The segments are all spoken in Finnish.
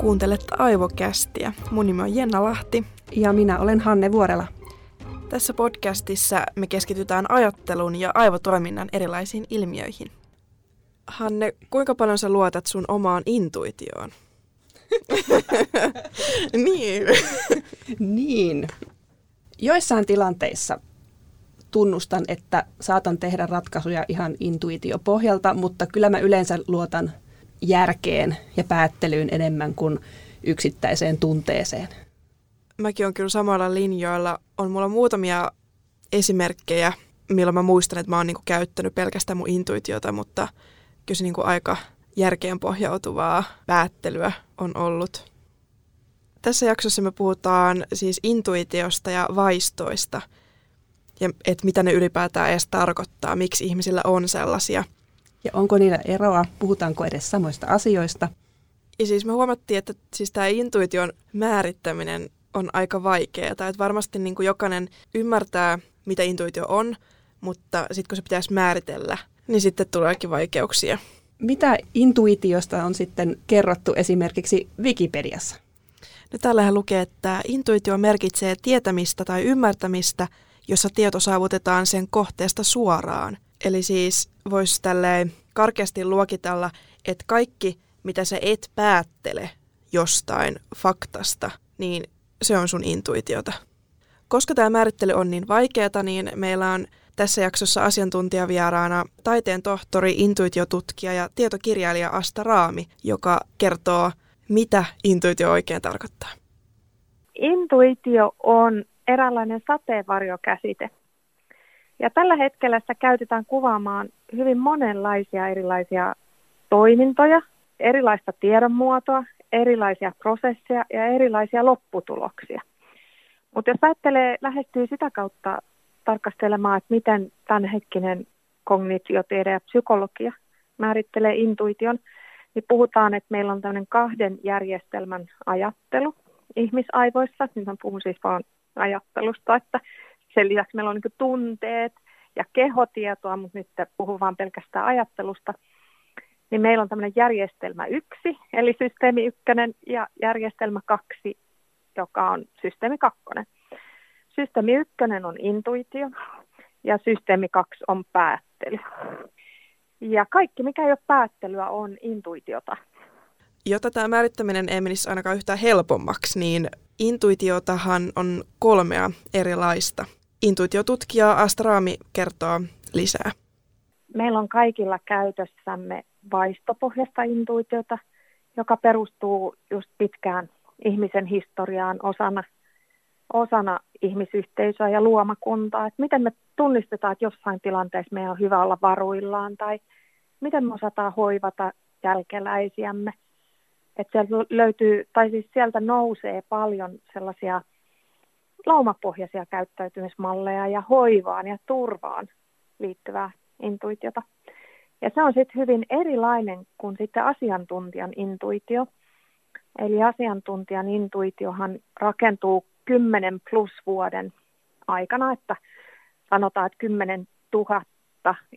Kuuntelet Aivokästiä. Mun nimi on Jenna Lahti. Ja minä olen Hanne Vuorela. Tässä podcastissa me keskitytään ajattelun ja aivotoiminnan erilaisiin ilmiöihin. Hanne, kuinka paljon sä luotat sun omaan intuitioon? niin. niin. Joissain tilanteissa tunnustan, että saatan tehdä ratkaisuja ihan intuitiopohjalta, mutta kyllä mä yleensä luotan järkeen ja päättelyyn enemmän kuin yksittäiseen tunteeseen. Mäkin on kyllä samalla linjoilla. On mulla muutamia esimerkkejä, milloin mä muistan, että mä oon niinku käyttänyt pelkästään mun intuitiota, mutta kyllä se niinku aika järkeen pohjautuvaa päättelyä on ollut. Tässä jaksossa me puhutaan siis intuitiosta ja vaistoista ja että mitä ne ylipäätään edes tarkoittaa, miksi ihmisillä on sellaisia – ja onko niillä eroa, puhutaanko edes samoista asioista. Ja siis me huomattiin, että siis tämä intuition määrittäminen on aika vaikeaa. Että varmasti niin kuin jokainen ymmärtää, mitä intuitio on, mutta sitten kun se pitäisi määritellä, niin sitten tuleekin vaikeuksia. Mitä intuitiosta on sitten kerrottu esimerkiksi Wikipediassa? No täällähän lukee, että intuitio merkitsee tietämistä tai ymmärtämistä, jossa tieto saavutetaan sen kohteesta suoraan – Eli siis voisi tälleen karkeasti luokitella, että kaikki, mitä sä et päättele jostain faktasta, niin se on sun intuitiota. Koska tämä määrittely on niin vaikeata, niin meillä on tässä jaksossa asiantuntijavieraana taiteen tohtori, intuitiotutkija ja tietokirjailija Asta Raami, joka kertoo, mitä intuitio oikein tarkoittaa. Intuitio on eräänlainen sateenvarjokäsite. Ja tällä hetkellä sitä käytetään kuvaamaan hyvin monenlaisia erilaisia toimintoja, erilaista tiedonmuotoa, erilaisia prosesseja ja erilaisia lopputuloksia. Mutta jos ajattelee, lähestyy sitä kautta tarkastelemaan, että miten tämänhetkinen kognitiotiede ja psykologia määrittelee intuition, niin puhutaan, että meillä on tämmöinen kahden järjestelmän ajattelu ihmisaivoissa. Nyt mä puhun siis vaan ajattelusta, että sen lisäksi meillä on niin tunteet ja kehotietoa, mutta nyt puhun vain pelkästään ajattelusta. Niin meillä on tämmöinen järjestelmä yksi, eli systeemi ykkönen, ja järjestelmä kaksi, joka on systeemi kakkonen. Systeemi ykkönen on intuitio, ja systeemi kaksi on päättely. Ja kaikki, mikä ei ole päättelyä, on intuitiota. Jotta tämä määrittäminen ei menisi ainakaan yhtään helpommaksi, niin intuitiotahan on kolmea erilaista. Intuitiotutkija Astraami kertoo lisää. Meillä on kaikilla käytössämme vaistopohjasta intuitiota, joka perustuu just pitkään ihmisen historiaan osana, osana ihmisyhteisöä ja luomakuntaa. Että miten me tunnistetaan, että jossain tilanteessa meidän on hyvä olla varuillaan tai miten me osataan hoivata jälkeläisiämme. Että sieltä löytyy, tai siis sieltä nousee paljon sellaisia laumapohjaisia käyttäytymismalleja ja hoivaan ja turvaan liittyvää intuitiota. Ja se on sitten hyvin erilainen kuin sitten asiantuntijan intuitio. Eli asiantuntijan intuitiohan rakentuu 10 plus vuoden aikana, että sanotaan, että 10 000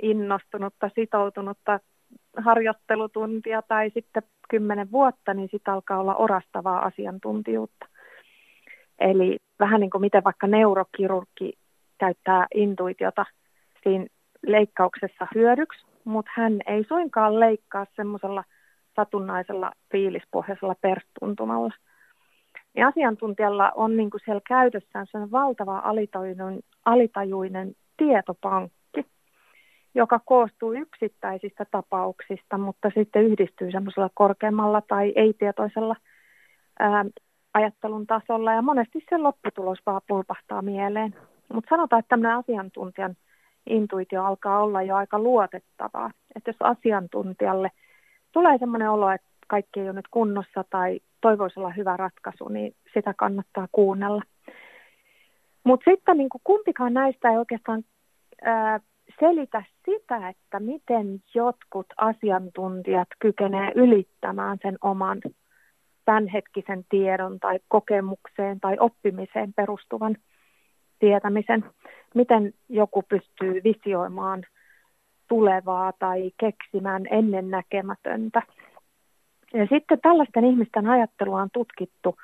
innostunutta, sitoutunutta harjoittelutuntia tai sitten 10 vuotta, niin sitten alkaa olla orastavaa asiantuntijuutta. Eli vähän niin kuin miten vaikka neurokirurgi käyttää intuitiota siinä leikkauksessa hyödyksi, mutta hän ei suinkaan leikkaa semmoisella satunnaisella fiilispohjaisella perstuntumalla. Ja asiantuntijalla on niin kuin siellä käytössään sellainen valtava alitajuinen, alitajuinen tietopankki, joka koostuu yksittäisistä tapauksista, mutta sitten yhdistyy semmoisella korkeammalla tai ei-tietoisella ää, ajattelun tasolla ja monesti se lopputulos vaan pulpahtaa mieleen. Mutta sanotaan, että tämmöinen asiantuntijan intuitio alkaa olla jo aika luotettavaa. Että jos asiantuntijalle tulee semmoinen olo, että kaikki ei ole nyt kunnossa tai toivoisi olla hyvä ratkaisu, niin sitä kannattaa kuunnella. Mutta sitten niin kumpikaan näistä ei oikeastaan ää, selitä sitä, että miten jotkut asiantuntijat kykenevät ylittämään sen oman tämänhetkisen tiedon tai kokemukseen tai oppimiseen perustuvan tietämisen. Miten joku pystyy visioimaan tulevaa tai keksimään ennennäkemätöntä. Ja sitten tällaisten ihmisten ajattelua on tutkittu.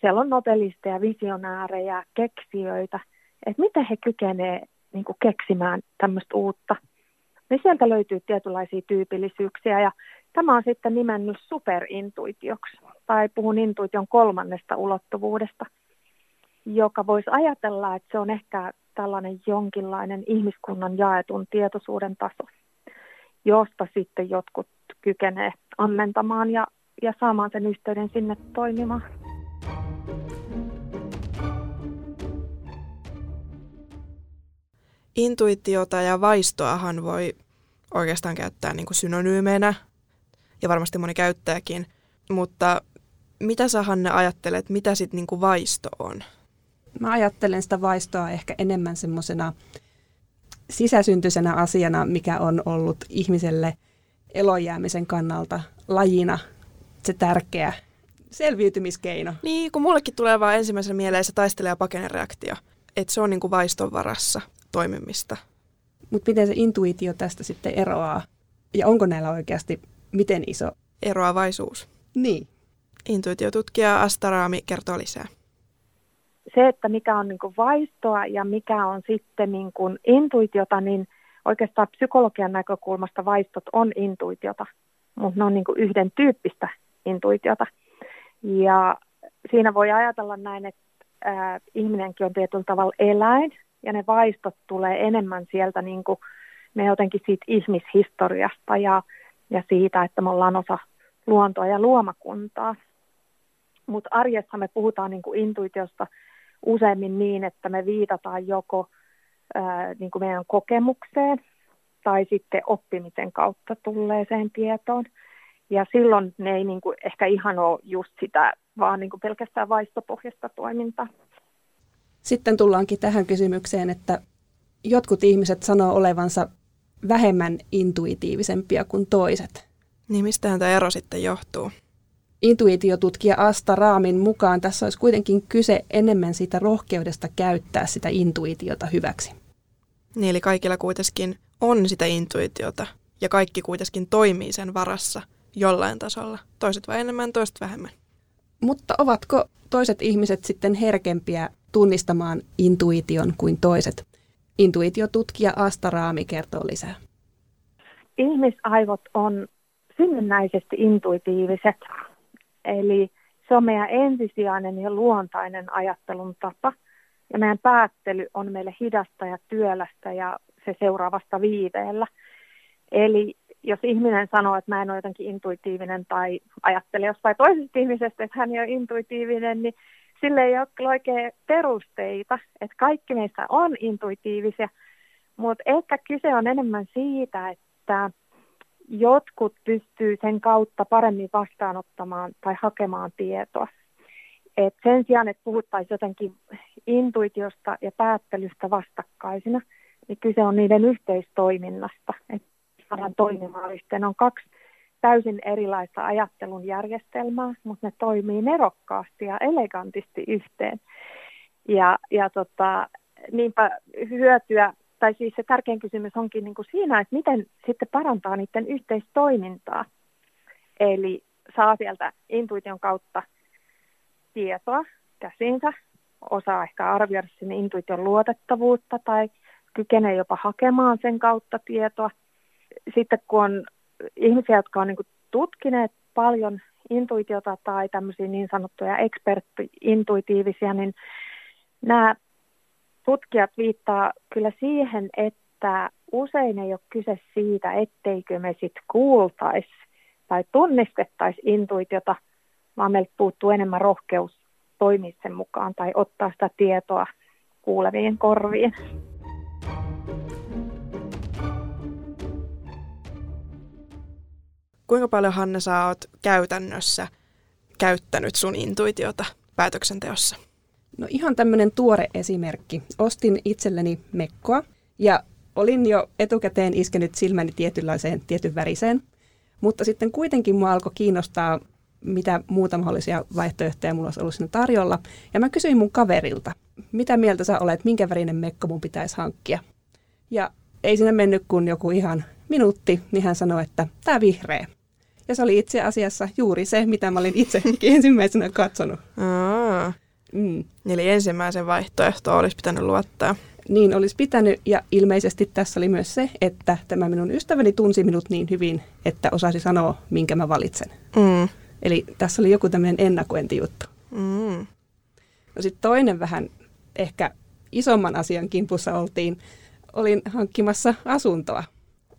Siellä on nobelisteja, visionäärejä, keksijöitä, että miten he kykenevät niin keksimään tämmöistä uutta. Niin sieltä löytyy tietynlaisia tyypillisyyksiä ja tämä on sitten nimennyt superintuitioksi. Tai puhun intuition kolmannesta ulottuvuudesta, joka voisi ajatella, että se on ehkä tällainen jonkinlainen ihmiskunnan jaetun tietoisuuden taso, josta sitten jotkut kykenee ammentamaan ja, ja saamaan sen yhteyden sinne toimimaan. Intuitiota ja vaistoahan voi oikeastaan käyttää niin kuin synonyymeinä, ja varmasti moni käyttääkin, mutta mitä sä Hanne ajattelet, mitä sitten niin vaisto on? Mä ajattelen sitä vaistoa ehkä enemmän semmoisena sisäsyntyisenä asiana, mikä on ollut ihmiselle elojäämisen kannalta lajina se tärkeä selviytymiskeino. Niin, kun mullekin tulee vaan ensimmäisenä mieleen se taistele- ja pakenereaktio, että se on niin kuin vaiston varassa toimimista. Mutta miten se intuitio tästä sitten eroaa? Ja onko näillä oikeasti miten iso? Eroavaisuus. Niin. Intuitiotutkija Asta Raami kertoo lisää se, että mikä on niin kuin vaistoa ja mikä on sitten niin kuin intuitiota, niin oikeastaan psykologian näkökulmasta vaistot on intuitiota, mutta ne on niin kuin yhden tyyppistä intuitiota. Ja siinä voi ajatella näin, että ää, ihminenkin on tietyllä tavalla eläin, ja ne vaistot tulee enemmän sieltä niin kuin, ne jotenkin siitä ihmishistoriasta ja, ja siitä, että me ollaan osa luontoa ja luomakuntaa. Mutta arjessa me puhutaan niin kuin intuitiosta useimmin niin, että me viitataan joko ää, niin kuin meidän kokemukseen tai sitten oppimisen kautta tulleeseen tietoon. Ja silloin ne ei niin kuin ehkä ihan ole just sitä, vaan niin kuin pelkästään vaistopohjasta toimintaa. Sitten tullaankin tähän kysymykseen, että jotkut ihmiset sanoo olevansa vähemmän intuitiivisempia kuin toiset. Niin mistähän tämä ero sitten johtuu? Intuitiotutkija Asta Raamin mukaan tässä olisi kuitenkin kyse enemmän siitä rohkeudesta käyttää sitä intuitiota hyväksi. Niin, eli kaikilla kuitenkin on sitä intuitiota ja kaikki kuitenkin toimii sen varassa jollain tasolla. Toiset vai enemmän, toiset vähemmän. Mutta ovatko toiset ihmiset sitten herkempiä tunnistamaan intuition kuin toiset? Intuitiotutkija Asta Raami kertoo lisää. Ihmisaivot on synnynnäisesti intuitiiviset Eli se on meidän ensisijainen ja luontainen ajattelun tapa. Ja meidän päättely on meille hidasta ja työlästä ja se seuraavasta viiveellä. Eli jos ihminen sanoo, että mä en ole jotenkin intuitiivinen tai ajattelee jostain toisesta ihmisestä, että hän ei ole intuitiivinen, niin sille ei ole oikein perusteita, että kaikki meistä on intuitiivisia, mutta ehkä kyse on enemmän siitä, että jotkut pystyy sen kautta paremmin vastaanottamaan tai hakemaan tietoa. Et sen sijaan, että puhuttaisiin jotenkin intuitiosta ja päättelystä vastakkaisina, niin kyse on niiden yhteistoiminnasta. Että saadaan toimimaan yhteen. On kaksi täysin erilaista ajattelun järjestelmää, mutta ne toimii nerokkaasti ja elegantisti yhteen. Ja, ja tota, niinpä hyötyä tai siis se tärkein kysymys onkin niin kuin siinä, että miten sitten parantaa niiden yhteistoimintaa. Eli saa sieltä intuition kautta tietoa käsinsä, osaa ehkä arvioida sinne intuition luotettavuutta tai kykenee jopa hakemaan sen kautta tietoa. Sitten kun on ihmisiä, jotka on niin kuin tutkineet paljon intuitiota tai tämmöisiä niin sanottuja ekspertti-intuitiivisia, niin nämä tutkijat viittaa kyllä siihen, että usein ei ole kyse siitä, etteikö me sitten kuultaisi tai tunnistettaisi intuitiota, vaan meiltä puuttuu enemmän rohkeus toimia sen mukaan tai ottaa sitä tietoa kuuleviin korviin. Kuinka paljon Hanne sä oot käytännössä käyttänyt sun intuitiota päätöksenteossa? No ihan tämmöinen tuore esimerkki. Ostin itselleni mekkoa ja olin jo etukäteen iskenyt silmäni tietynlaiseen, tietyn väriseen, mutta sitten kuitenkin mua alkoi kiinnostaa, mitä muuta mahdollisia vaihtoehtoja mulla olisi ollut sinne tarjolla. Ja mä kysyin mun kaverilta, mitä mieltä sä olet, minkä värinen mekko mun pitäisi hankkia. Ja ei sinne mennyt kuin joku ihan minuutti, niin hän sanoi, että tämä vihreä. Ja se oli itse asiassa juuri se, mitä mä olin itsekin ensimmäisenä katsonut. Aa. Mm. Eli ensimmäisen vaihtoehto olisi pitänyt luottaa. Niin olisi pitänyt ja ilmeisesti tässä oli myös se, että tämä minun ystäväni tunsi minut niin hyvin, että osasi sanoa, minkä mä valitsen. Mm. Eli tässä oli joku tämmöinen ennakointijuttu. Mm. No sitten toinen vähän ehkä isomman asian kimpussa oltiin, olin hankkimassa asuntoa.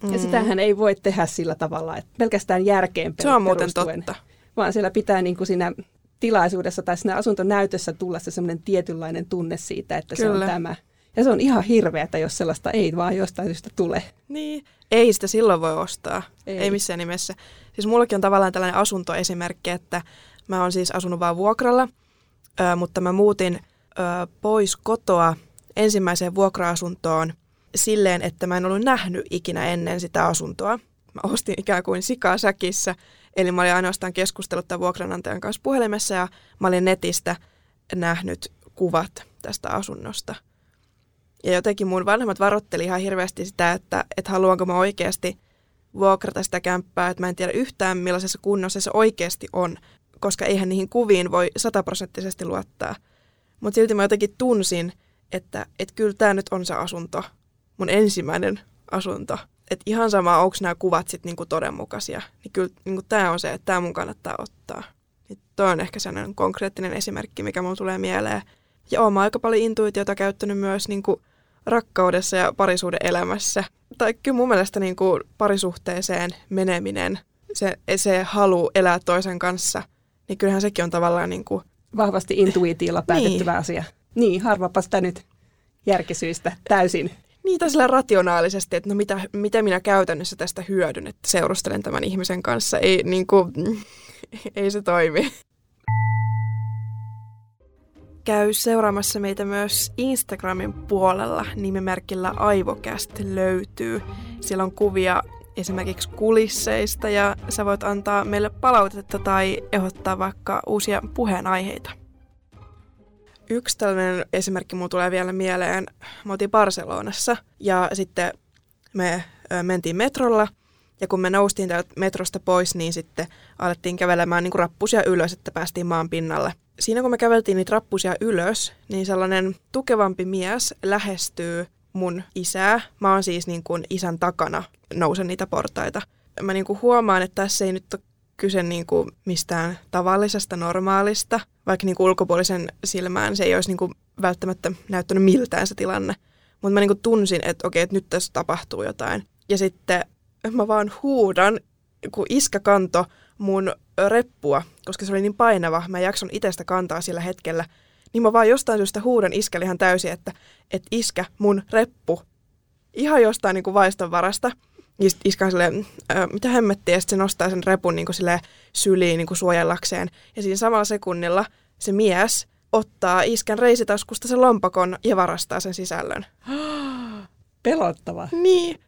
Mm. Ja sitähän ei voi tehdä sillä tavalla, että pelkästään järkeen Se on muuten perustuen, totta. Vaan siellä pitää niin kuin siinä tilaisuudessa tai siinä asuntonäytössä tulla se semmoinen tietynlainen tunne siitä, että se Kyllä. on tämä. Ja se on ihan hirveätä, jos sellaista ei vaan jostain syystä tule. Niin. Ei sitä silloin voi ostaa. Ei. Ei. ei missään nimessä. Siis mullakin on tavallaan tällainen asuntoesimerkki, että mä oon siis asunut vaan vuokralla, ö, mutta mä muutin ö, pois kotoa ensimmäiseen vuokra-asuntoon silleen, että mä en ollut nähnyt ikinä ennen sitä asuntoa. Mä ostin ikään kuin sikaa säkissä, eli mä olin ainoastaan keskustellut tämän vuokranantajan kanssa puhelimessa ja mä olin netistä nähnyt kuvat tästä asunnosta. Ja jotenkin mun vanhemmat varoitteli ihan hirveästi sitä, että, että haluanko mä oikeasti vuokrata sitä kämppää, että mä en tiedä yhtään millaisessa kunnossa se oikeasti on, koska eihän niihin kuviin voi sataprosenttisesti luottaa. Mutta silti mä jotenkin tunsin, että, että kyllä tämä nyt on se asunto, mun ensimmäinen asunto. Että ihan sama, onko nämä kuvat sitten niinku todenmukaisia, niin kyllä niinku tämä on se, että tämä mun kannattaa ottaa. Niin toi on ehkä sellainen konkreettinen esimerkki, mikä mun tulee mieleen. Ja oon aika paljon intuitiota käyttänyt myös niinku rakkaudessa ja parisuuden elämässä. Tai kyllä mun mielestä niinku parisuhteeseen meneminen, se, se halu elää toisen kanssa, niin kyllähän sekin on tavallaan niinku, Vahvasti intuitiilla päätettyvä Niin. asia. Niin, harvapa sitä nyt järkisyistä täysin. Niitä sillä rationaalisesti, että no mitä, miten minä käytännössä tästä hyödyn, että seurustelen tämän ihmisen kanssa. Ei, niin kuin, ei se toimi. Käy seuraamassa meitä myös Instagramin puolella nimimerkillä Aivokäst löytyy. Siellä on kuvia esimerkiksi kulisseista ja sä voit antaa meille palautetta tai ehdottaa vaikka uusia puheenaiheita. Yksi tällainen esimerkki mulla tulee vielä mieleen. Mä oltiin Barcelonassa ja sitten me mentiin metrolla ja kun me noustiin täältä metrosta pois, niin sitten alettiin kävelemään niin kuin rappusia ylös, että päästiin maan pinnalle. Siinä kun me käveltiin niitä rappusia ylös, niin sellainen tukevampi mies lähestyy mun isää. Mä oon siis niin kuin isän takana nousen niitä portaita. Mä niin kuin huomaan, että tässä ei nyt ole kyse niin kuin mistään tavallisesta, normaalista, vaikka niin kuin ulkopuolisen silmään se ei olisi niin kuin välttämättä näyttänyt miltään se tilanne. Mutta mä niin kuin tunsin, että okei, että nyt tässä tapahtuu jotain. Ja sitten mä vaan huudan, kun iskä kanto mun reppua, koska se oli niin painava, mä en jakson itsestä kantaa sillä hetkellä, niin mä vaan jostain syystä huudan iskälle ihan täysin, että, että iskä, mun reppu, ihan jostain niin kuin vaiston varasta. On silleen, "Ö, mitä hemmettiä, ja sitten se nostaa sen repun niin kuin silleen syliin niin kuin suojellakseen. Ja siinä samalla sekunnilla se mies ottaa iskän reisitaskusta sen lompakon ja varastaa sen sisällön. Pelottava. Niin.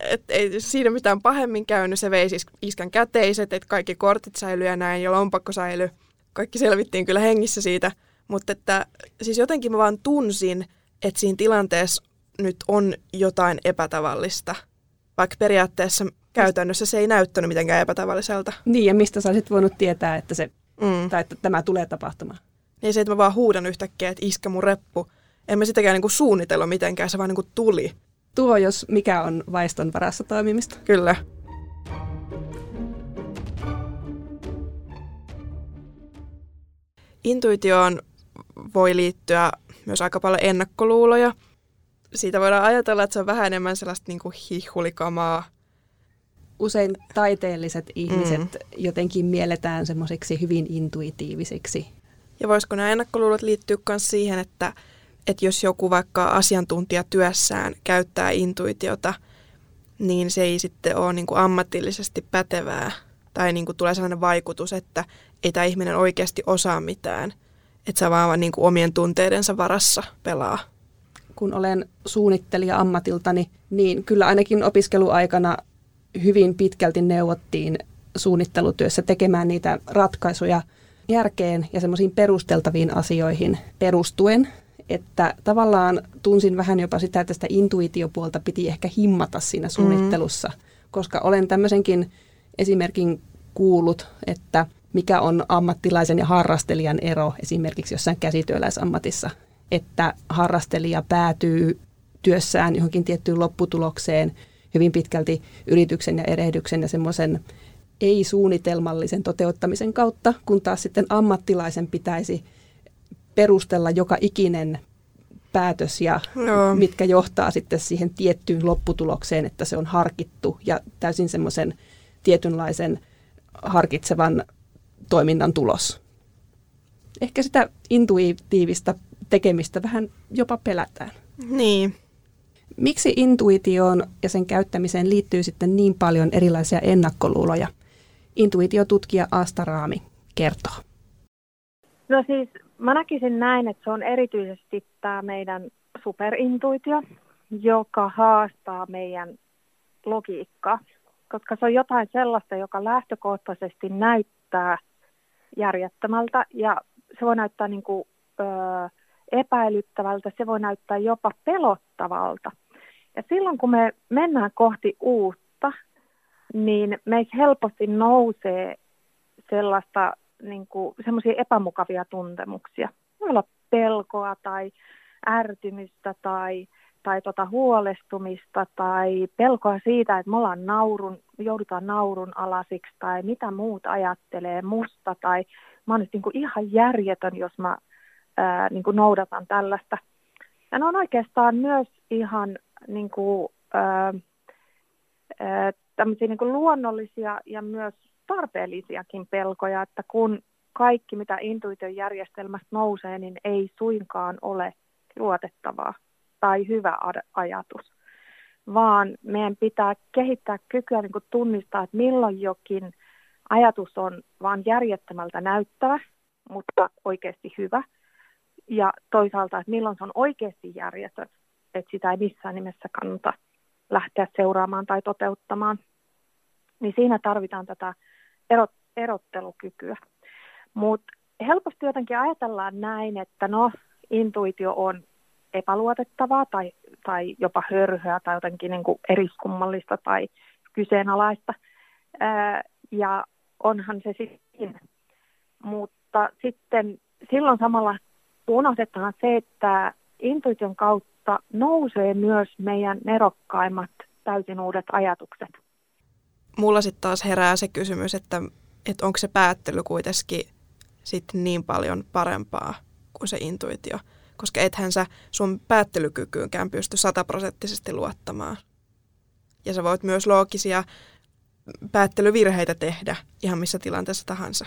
Et ei siinä mitään pahemmin käynyt. Se vei siis iskän käteiset, että kaikki kortit säilyi ja näin, ja lompakko säilyi. Kaikki selvittiin kyllä hengissä siitä. Mutta että siis jotenkin mä vaan tunsin, että siinä tilanteessa nyt on jotain epätavallista. Vaikka periaatteessa käytännössä se ei näyttänyt mitenkään epätavalliselta. Niin, ja mistä sä olisit voinut tietää, että, se, Mm. tai että tämä tulee tapahtumaan? Niin se, että mä vaan huudan yhtäkkiä, että iskä mun reppu. En mä sitäkään niinku suunnitellut mitenkään, se vaan niinku tuli. Tuo, jos mikä on vaiston varassa toimimista. Kyllä. Intuitioon voi liittyä myös aika paljon ennakkoluuloja. Siitä voidaan ajatella, että se on vähän enemmän sellaista niin kuin hihulikamaa. Usein taiteelliset ihmiset Mm. jotenkin mielletään semmoiseksi hyvin intuitiivisiksi. Ja voisiko nämä ennakkoluulot liittyä myös siihen, että, että jos joku vaikka asiantuntija työssään käyttää intuitiota, niin se ei sitten ole niin kuin ammatillisesti pätevää. Tai niin kuin tulee sellainen vaikutus, että ei tämä ihminen oikeasti osaa mitään. Että se vaan niin kuin omien tunteidensa varassa pelaa. Kun olen suunnittelija ammatiltani, niin kyllä ainakin opiskeluaikana hyvin pitkälti neuvottiin suunnittelutyössä tekemään niitä ratkaisuja järkeen ja semmoisiin perusteltaviin asioihin perustuen. Että tavallaan tunsin vähän jopa sitä, että sitä intuitiopuolta piti ehkä himmata siinä suunnittelussa, koska olen tämmöisenkin esimerkin kuullut, että mikä on ammattilaisen ja harrastelijan ero esimerkiksi jossain käsityöläisammatissa, että harrastelija päätyy työssään johonkin tiettyyn lopputulokseen hyvin pitkälti yrityksen ja erehdyksen ja semmoisen ei-suunnitelmallisen toteuttamisen kautta, kun taas sitten ammattilaisen pitäisi perustella joka ikinen päätös ja Joo. mitkä johtaa sitten siihen tiettyyn lopputulokseen, että se on harkittu ja täysin semmoisen tietynlaisen harkitsevan toiminnan tulos. Ehkä sitä intuitiivista tekemistä vähän jopa pelätään. Niin. Miksi intuitioon ja sen käyttämiseen liittyy sitten niin paljon erilaisia ennakkoluuloja? Intuitiotutkija Asta Raami kertoo. No siis mä näkisin näin, että se on erityisesti tämä meidän superintuitio, joka haastaa meidän logiikkaa, koska se on jotain sellaista, joka lähtökohtaisesti näyttää järjettömältä ja se voi näyttää niin kuin, ö, epäilyttävältä, se voi näyttää jopa pelottavalta. Ja silloin kun me mennään kohti uutta, niin meissä helposti nousee sellaista niin kuin, semmoisia epämukavia tuntemuksia. Voi olla pelkoa tai ärtymystä tai, tai tota huolestumista tai pelkoa siitä, että me ollaan naurun, joudutaan naurun alasiksi tai mitä muut ajattelee musta tai mä oon niin kuin ihan järjetön, jos mä ää, niin kuin noudatan tällaista. Ja ne on oikeastaan myös ihan niin kuin, ää, ää, niin kuin luonnollisia ja myös tarpeellisiakin pelkoja, että kun kaikki, mitä intuition järjestelmästä nousee, niin ei suinkaan ole luotettavaa tai hyvä ajatus, vaan meidän pitää kehittää kykyä niin tunnistaa, että milloin jokin ajatus on vain järjettömältä näyttävä, mutta oikeasti hyvä, ja toisaalta, että milloin se on oikeasti järjetön, että sitä ei missään nimessä kannata lähteä seuraamaan tai toteuttamaan. Niin siinä tarvitaan tätä erot, erottelukykyä. Mutta helposti jotenkin ajatellaan näin, että no, intuitio on epäluotettavaa tai, tai jopa hörhöä tai jotenkin niin kuin eriskummallista tai kyseenalaista. Ää, ja onhan se sitten. Mutta sitten silloin samalla unohdetaan se, että intuition kautta nousee myös meidän nerokkaimmat täysin uudet ajatukset mulla sitten taas herää se kysymys, että, että onko se päättely kuitenkin sitten niin paljon parempaa kuin se intuitio. Koska ethän sä sun päättelykykyynkään pysty sataprosenttisesti luottamaan. Ja sä voit myös loogisia päättelyvirheitä tehdä ihan missä tilanteessa tahansa.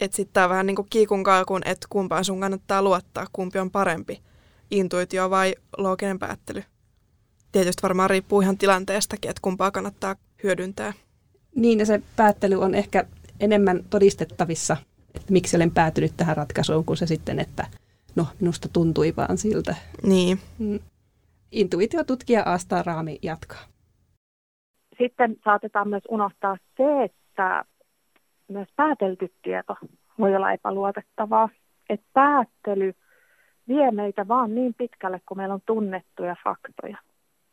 Että sitten on vähän niin kuin kiikun kaakun, että kumpaan sun kannattaa luottaa, kumpi on parempi, intuitio vai looginen päättely. Tietysti varmaan riippuu ihan tilanteestakin, että kumpaa kannattaa hyödyntää. Niin, ja se päättely on ehkä enemmän todistettavissa, että miksi olen päätynyt tähän ratkaisuun, kuin se sitten, että no, minusta tuntui vaan siltä. Niin. Mm. Intuitiotutkija Asta Raami jatkaa. Sitten saatetaan myös unohtaa se, että myös päätelty tieto voi olla epäluotettavaa. Että päättely vie meitä vaan niin pitkälle, kun meillä on tunnettuja faktoja.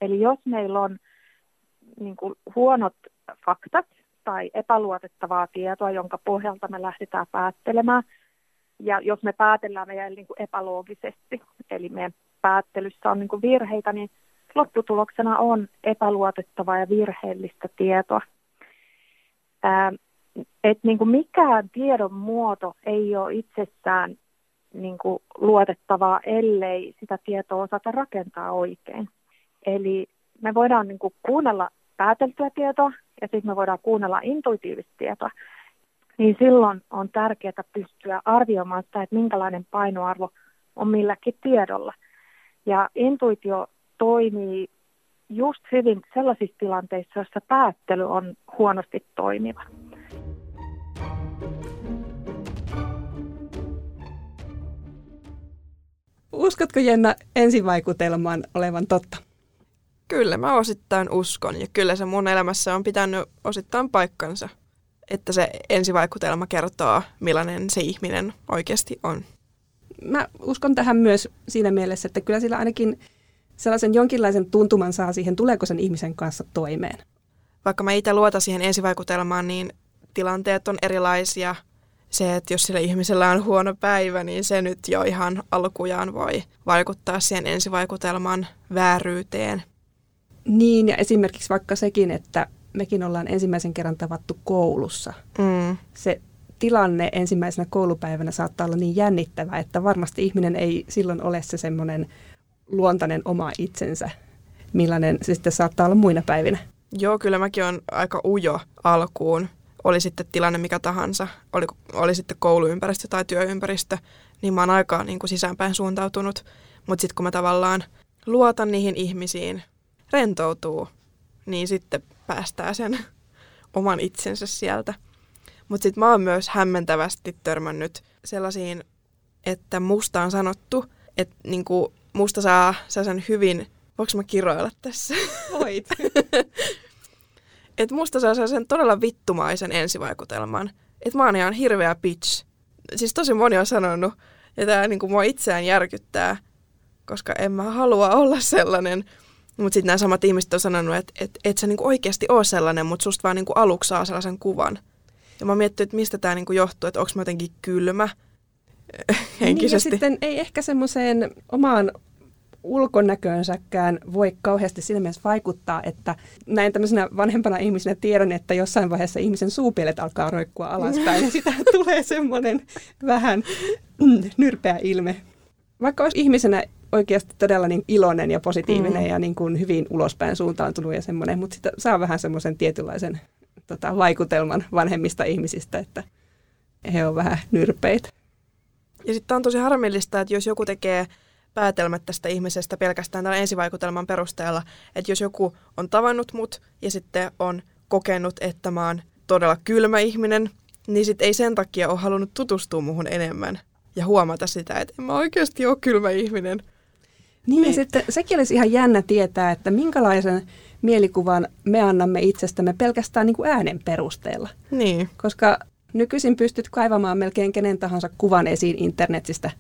Eli jos meillä on niin kuin huonot faktat tai epäluotettavaa tietoa, jonka pohjalta me lähdetään päättelemään. Ja jos me päätellään meidän niin kuin epäloogisesti, eli meidän päättelyssä on niin kuin virheitä, niin lopputuloksena on epäluotettavaa ja virheellistä tietoa. Ää, et niin kuin mikään tiedon muoto ei ole itsessään niin kuin luotettavaa, ellei sitä tietoa osata rakentaa oikein. Eli me voidaan niin kuin kuunnella pääteltyä tietoa ja sitten me voidaan kuunnella intuitiivista tietoa, niin silloin on tärkeää pystyä arvioimaan sitä, että minkälainen painoarvo on milläkin tiedolla. Ja intuitio toimii just hyvin sellaisissa tilanteissa, joissa päättely on huonosti toimiva. Uskotko Jenna ensivaikutelmaan olevan totta? Kyllä mä osittain uskon ja kyllä se mun elämässä on pitänyt osittain paikkansa, että se ensivaikutelma kertoo, millainen se ihminen oikeasti on. Mä uskon tähän myös siinä mielessä, että kyllä sillä ainakin sellaisen jonkinlaisen tuntuman saa siihen, tuleeko sen ihmisen kanssa toimeen. Vaikka mä itse luota siihen ensivaikutelmaan, niin tilanteet on erilaisia. Se, että jos sillä ihmisellä on huono päivä, niin se nyt jo ihan alkujaan voi vaikuttaa siihen ensivaikutelman vääryyteen. Niin, ja esimerkiksi vaikka sekin, että mekin ollaan ensimmäisen kerran tavattu koulussa. Mm. Se tilanne ensimmäisenä koulupäivänä saattaa olla niin jännittävä, että varmasti ihminen ei silloin ole se semmoinen luontainen oma itsensä, millainen se sitten saattaa olla muina päivinä. Joo, kyllä mäkin on aika ujo alkuun. Oli sitten tilanne mikä tahansa, oli, oli sitten kouluympäristö tai työympäristö, niin mä oon aika niin kuin sisäänpäin suuntautunut. Mutta sitten kun mä tavallaan luotan niihin ihmisiin, rentoutuu, niin sitten päästää sen oman itsensä sieltä. Mutta sitten mä oon myös hämmentävästi törmännyt sellaisiin, että musta on sanottu, että niinku musta saa sen hyvin, voiko mä kiroilla tässä? Voit. että musta saa sen todella vittumaisen ensivaikutelman. Että mä oon ihan hirveä bitch. Siis tosi moni on sanonut, ja tää niinku mua itseään järkyttää, koska en mä halua olla sellainen. Mutta sitten nämä samat ihmiset on sanonut, että et, et sä niinku oikeasti ole sellainen, mutta susta vaan niinku aluksi saa sellaisen kuvan. Ja mä mietin, että mistä tämä niinku johtuu, että onko mä jotenkin kylmä henkisesti. Niin, ja sitten ei ehkä semmoiseen omaan ulkonäköönsäkään voi kauheasti siinä mielessä vaikuttaa, että näin tämmöisenä vanhempana ihmisenä tiedän, että jossain vaiheessa ihmisen suupielet alkaa roikkua alaspäin ja sitä tulee semmoinen vähän nyrpeä ilme. Vaikka olisi ihmisenä oikeasti todella niin iloinen ja positiivinen mm. ja niin kuin hyvin ulospäin suuntaantunut ja semmoinen, mutta sitä saa vähän semmoisen tietynlaisen tota, vaikutelman vanhemmista ihmisistä, että he ovat vähän nyrpeitä. Ja sitten on tosi harmillista, että jos joku tekee päätelmät tästä ihmisestä pelkästään tällä ensivaikutelman perusteella, että jos joku on tavannut mut ja sitten on kokenut, että mä oon todella kylmä ihminen, niin sitten ei sen takia ole halunnut tutustua muhun enemmän ja huomata sitä, että en mä oikeasti ole kylmä ihminen. Niin, niin. ja sitten sekin olisi ihan jännä tietää, että minkälaisen mielikuvan me annamme itsestämme pelkästään niin kuin äänen perusteella. Niin. Koska nykyisin pystyt kaivamaan melkein kenen tahansa kuvan esiin internetistä,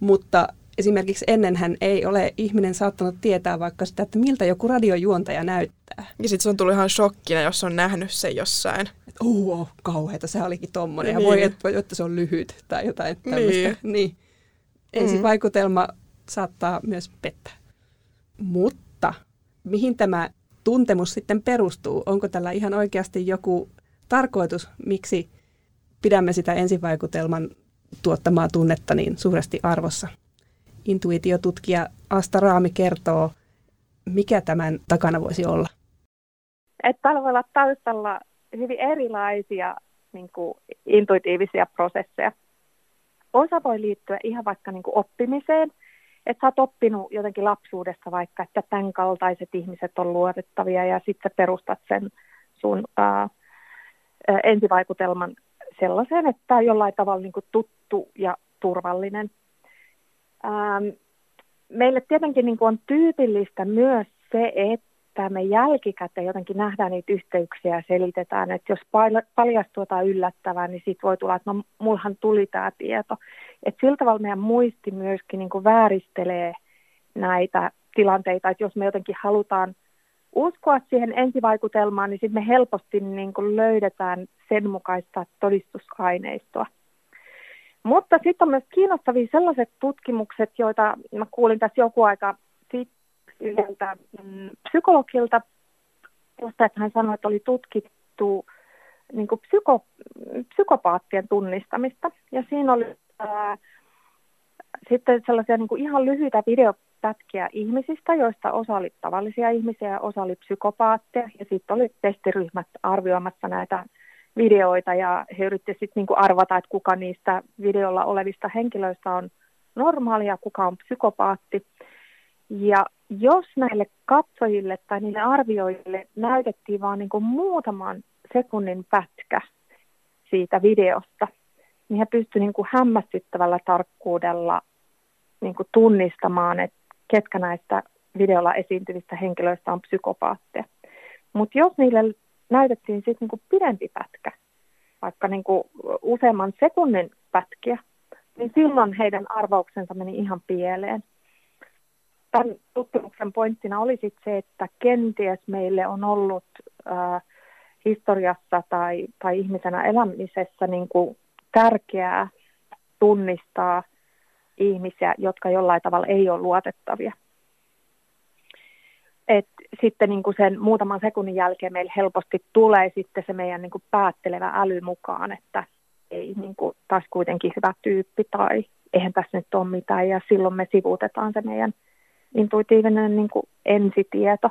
mutta esimerkiksi ennenhän ei ole ihminen saattanut tietää vaikka sitä, että miltä joku radiojuontaja näyttää. Ja sitten se on tullut ihan shokkina, jos on nähnyt sen jossain. Oo, oh, kauheata, se olikin tommonen. Niin. Ja voi, että, että se on lyhyt tai jotain tämmöistä. Niin. niin. Ensivaikutelma mm. saattaa myös pettää. Mutta mihin tämä tuntemus sitten perustuu? Onko tällä ihan oikeasti joku tarkoitus, miksi pidämme sitä ensivaikutelman tuottamaa tunnetta niin suuresti arvossa? Intuitiotutkija Asta Raami kertoo, mikä tämän takana voisi olla. Että olla taustalla hyvin erilaisia niin kuin, intuitiivisia prosesseja. Osa voi liittyä ihan vaikka niin kuin, oppimiseen, että sä oot oppinut jotenkin lapsuudessa vaikka, että tämän kaltaiset ihmiset on luotettavia ja sitten perustat sen sun ää, ensivaikutelman sellaiseen, että tämä on jollain tavalla niin kuin tuttu ja turvallinen. Ähm, meille tietenkin niin kuin on tyypillistä myös se, että me jälkikäteen jotenkin nähdään niitä yhteyksiä ja selitetään, että jos paljastuu jotain yllättävää, niin sitten voi tulla, että no mullahan tuli tämä tieto. Että sillä tavalla meidän muisti myöskin niin kuin vääristelee näitä tilanteita, että jos me jotenkin halutaan uskoa siihen ensivaikutelmaan, niin sitten me helposti niin kuin löydetään sen mukaista todistusaineistoa. Mutta sitten on myös kiinnostavia sellaiset tutkimukset, joita mä kuulin tässä joku aika yhdeltä psykologilta, josta että hän sanoi, että oli tutkittu niin kuin psyko, psykopaattien tunnistamista. Ja siinä oli ää, sitten sellaisia niin kuin ihan lyhyitä videopätkiä ihmisistä, joista osa oli tavallisia ihmisiä ja osa oli psykopaatteja. Ja sitten oli testiryhmät arvioimassa näitä videoita ja he yrittivät sitten niinku arvata, että kuka niistä videolla olevista henkilöistä on normaalia, kuka on psykopaatti. Ja jos näille katsojille tai niille arvioijille näytettiin vain niinku muutaman sekunnin pätkä siitä videosta, niin he pystyivät niinku hämmästyttävällä tarkkuudella niinku tunnistamaan, että ketkä näistä videolla esiintyvistä henkilöistä on psykopaatteja. Mutta jos niille näytettiin sitten niinku pidempi pätkä, vaikka niinku useamman sekunnin pätkiä, niin silloin heidän arvauksensa meni ihan pieleen. Tämän tutkimuksen pointtina oli sitten se, että kenties meille on ollut ää, historiassa tai, tai ihmisenä elämisessä niin kuin tärkeää tunnistaa ihmisiä, jotka jollain tavalla ei ole luotettavia. Et sitten niin kuin sen muutaman sekunnin jälkeen meillä helposti tulee sitten se meidän niin kuin päättelevä äly mukaan, että ei niin kuin, taas kuitenkin hyvä tyyppi tai eihän tässä nyt ole mitään ja silloin me sivuutetaan se meidän intuitiivinen niin kuin ensitieto.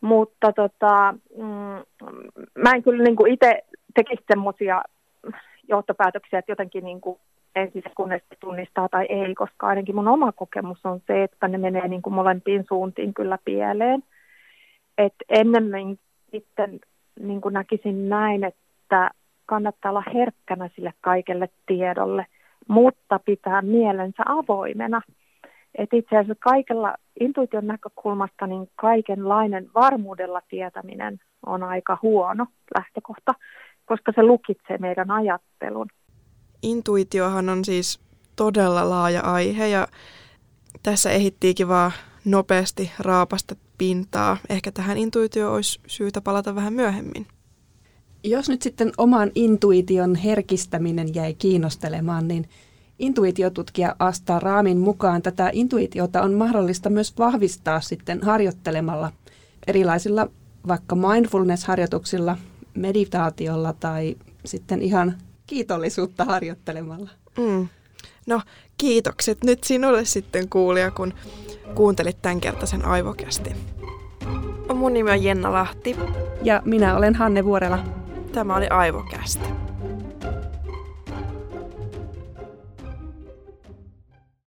Mutta tota, mm, mä en kyllä niin itse tekisi semmoisia johtopäätöksiä, että jotenkin niin kuin ensisekunnista tunnistaa tai ei, koska ainakin mun oma kokemus on se, että ne menee niin kuin molempiin suuntiin kyllä pieleen. Et ennemmin sitten niin kuin näkisin näin, että kannattaa olla herkkänä sille kaikelle tiedolle, mutta pitää mielensä avoimena. Et itse asiassa kaikella intuition näkökulmasta niin kaikenlainen varmuudella tietäminen on aika huono lähtökohta, koska se lukitsee meidän ajattelun. Intuitiohan on siis todella laaja aihe ja tässä ehittiikin vaan nopeasti raapasta pintaa. Ehkä tähän intuitio olisi syytä palata vähän myöhemmin. Jos nyt sitten oman intuition herkistäminen jäi kiinnostelemaan, niin intuitiotutkija Asta Raamin mukaan tätä intuitiota on mahdollista myös vahvistaa sitten harjoittelemalla erilaisilla vaikka mindfulness-harjoituksilla, meditaatiolla tai sitten ihan kiitollisuutta harjoittelemalla. Mm. No kiitokset nyt sinulle sitten kuulija, kun kuuntelit tämän kertaisen aivokästi. Mun nimi on Jenna Lahti. Ja minä olen Hanne Vuorela. Tämä oli Aivokästi.